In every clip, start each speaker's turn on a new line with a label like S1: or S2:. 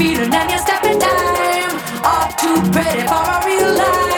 S1: feet and then you step in time. All too pretty for a real life.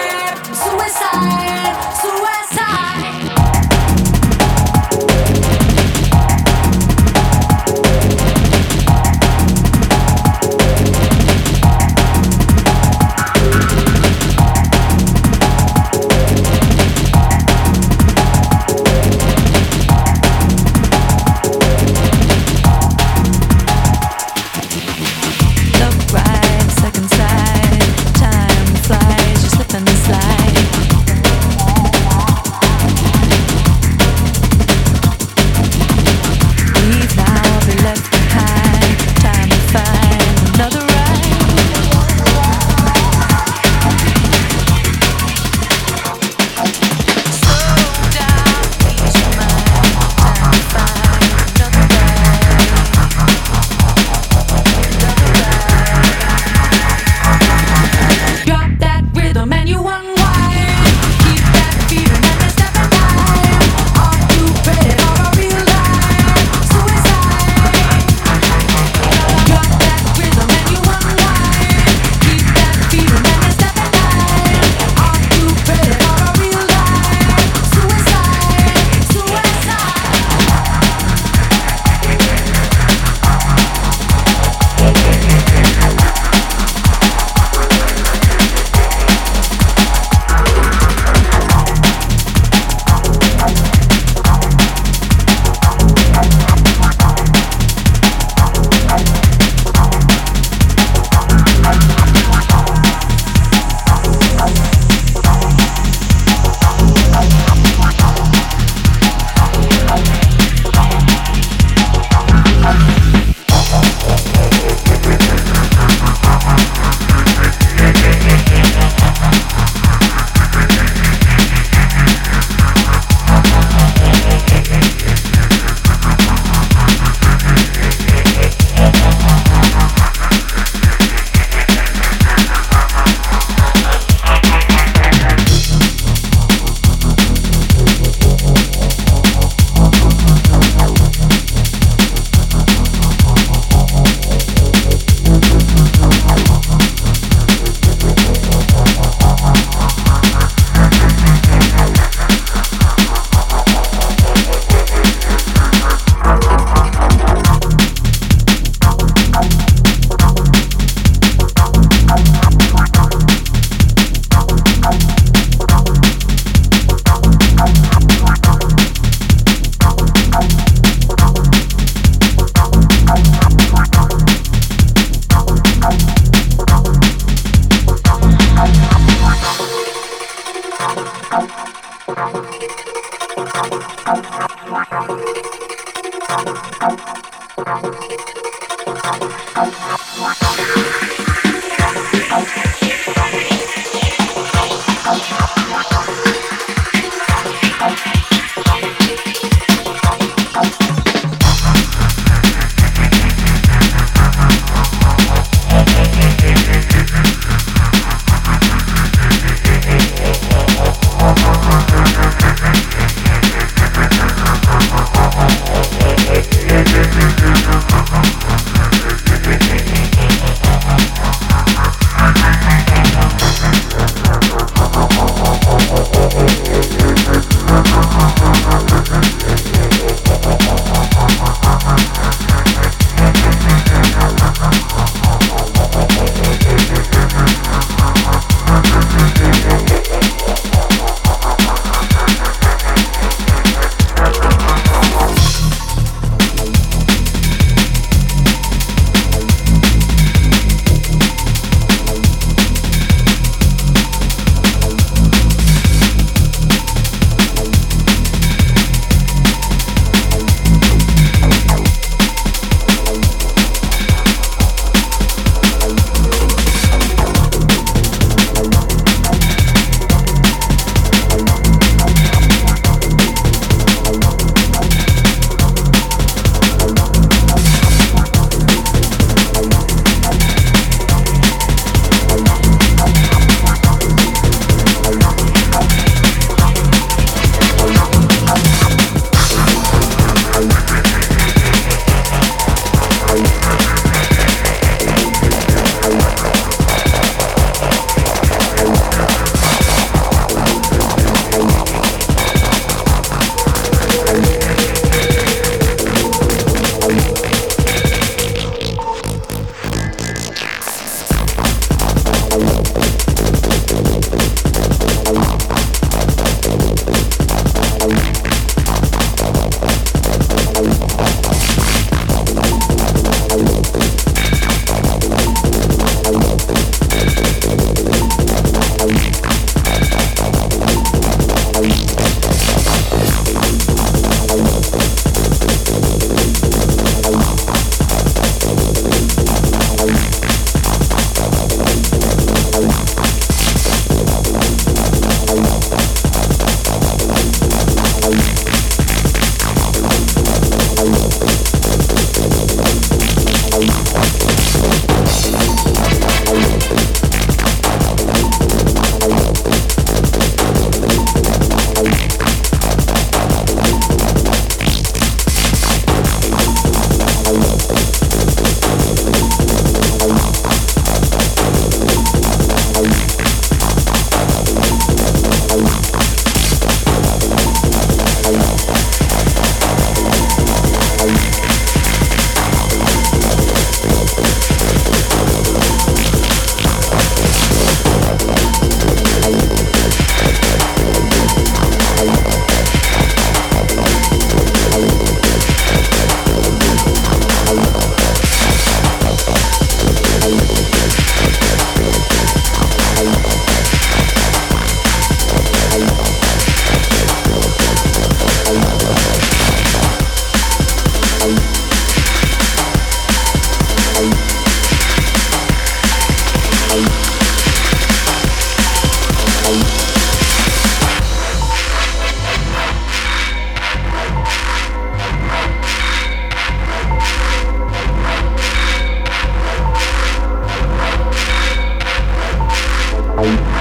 S1: Bye.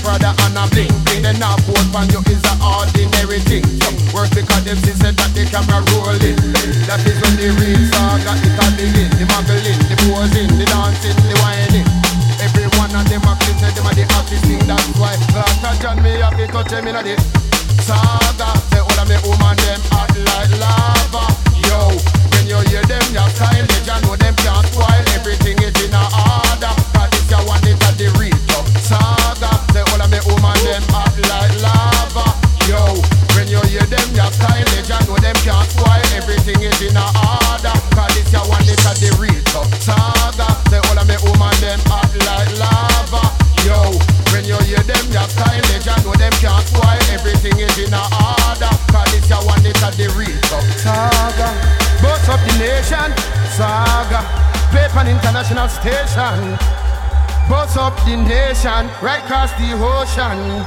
S1: Fendi and a bling. Bling them now pose on you is an ordinary thing. Work because them see said that the camera rolling. That is when the real saga it a begin. The muggling, the posing, the dancing, the whining. Every one of them a say them a the artist thing. That's why Lord John me have to touch him in a the saga. Say all of me woman them hot like lava. Yo, when you hear them, your they just know them can't spoil. Everything is in a order. Cause this your one, it a the real saga. Them hot like lava. Yo, when you hear them, your they just know them can't spoil. Everything is in a order. Cause this your one, it a the real tough saga. Say all of me woman them hot like lava. Yo, when you hear them, your they just know them can't spoil. Everything is in a order. Cause this your one, it a the real tough saga. Boss of the nation, saga. Play on international station. Boss up the nation, right across the ocean.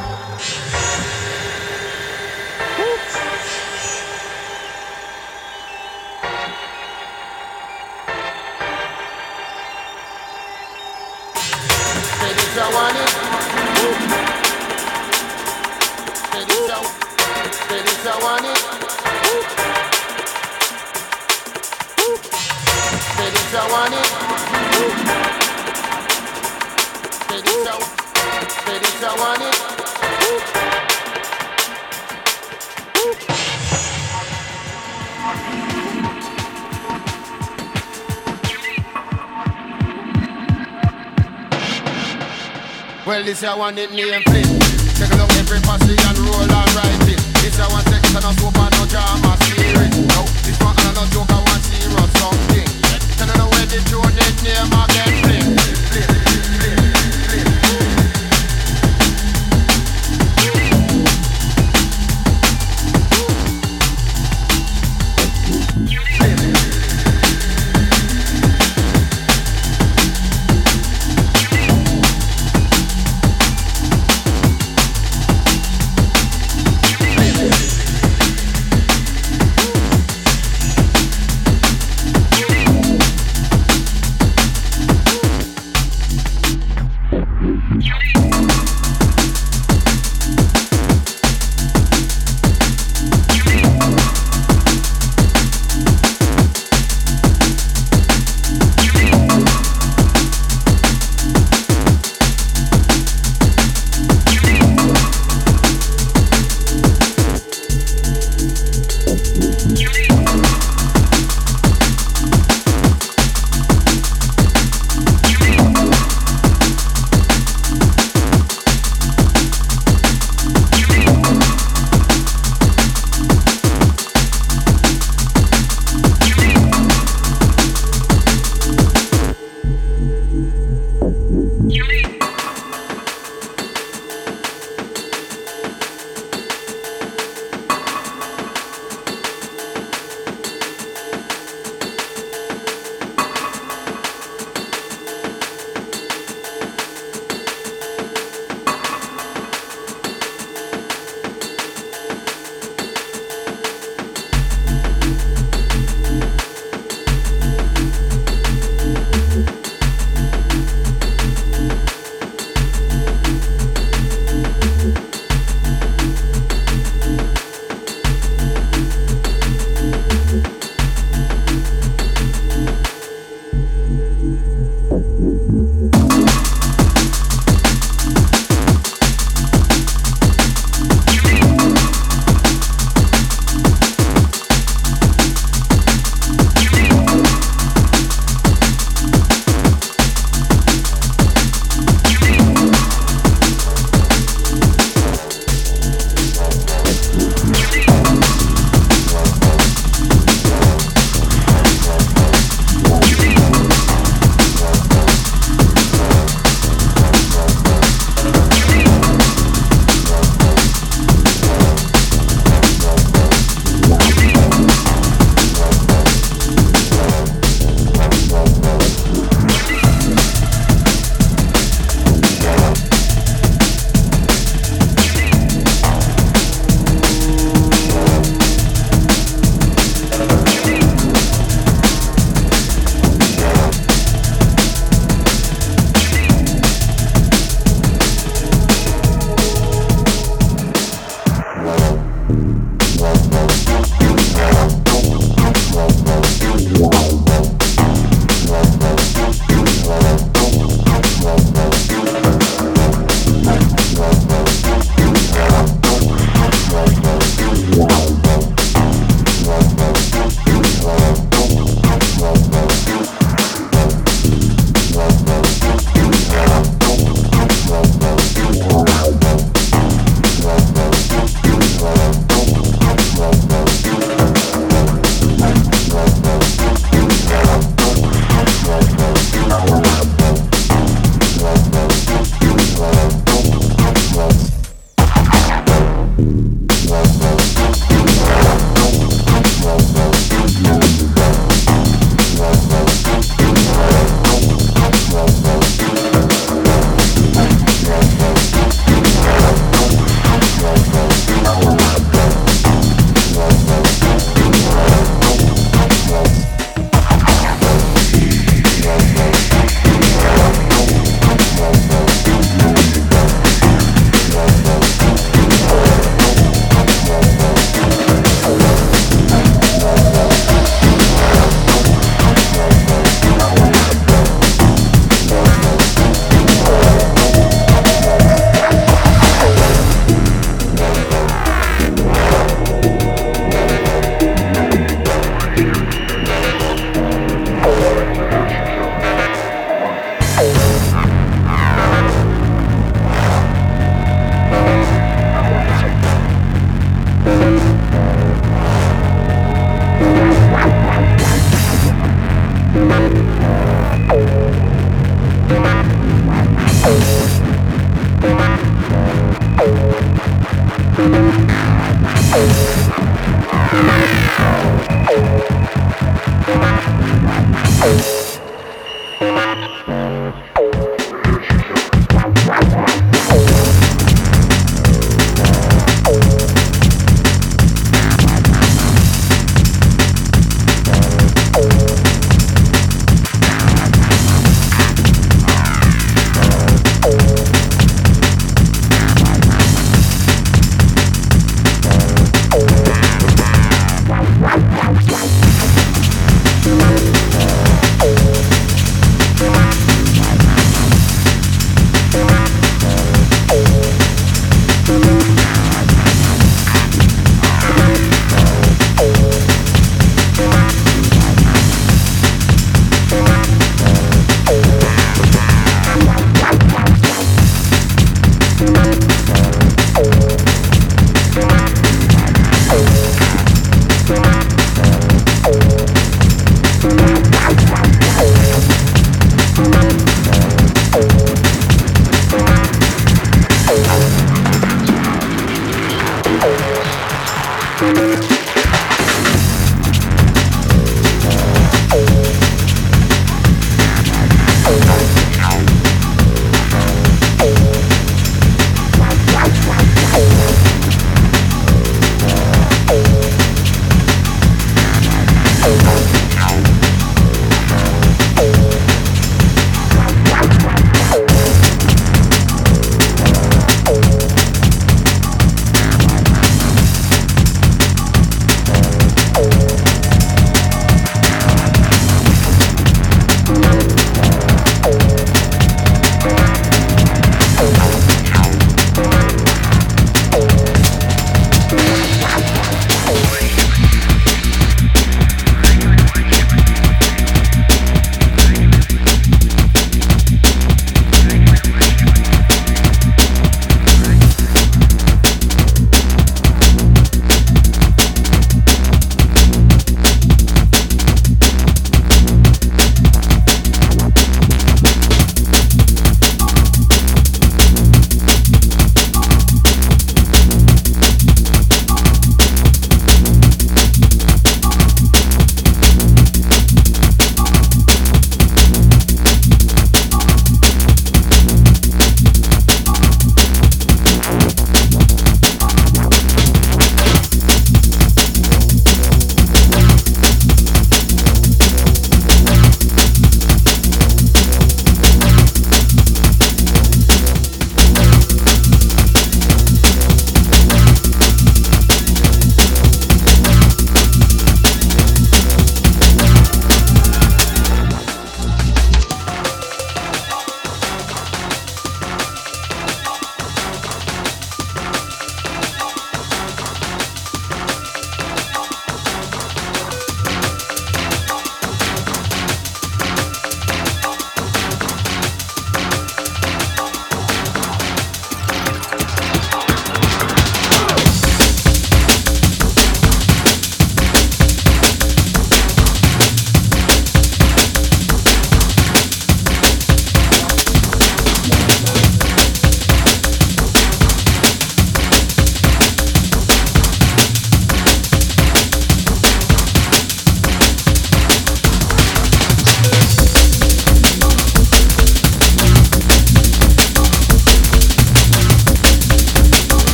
S1: I want it. Well, this I want it name flip. Take a look every passy and roll and write it. This I want section of soap and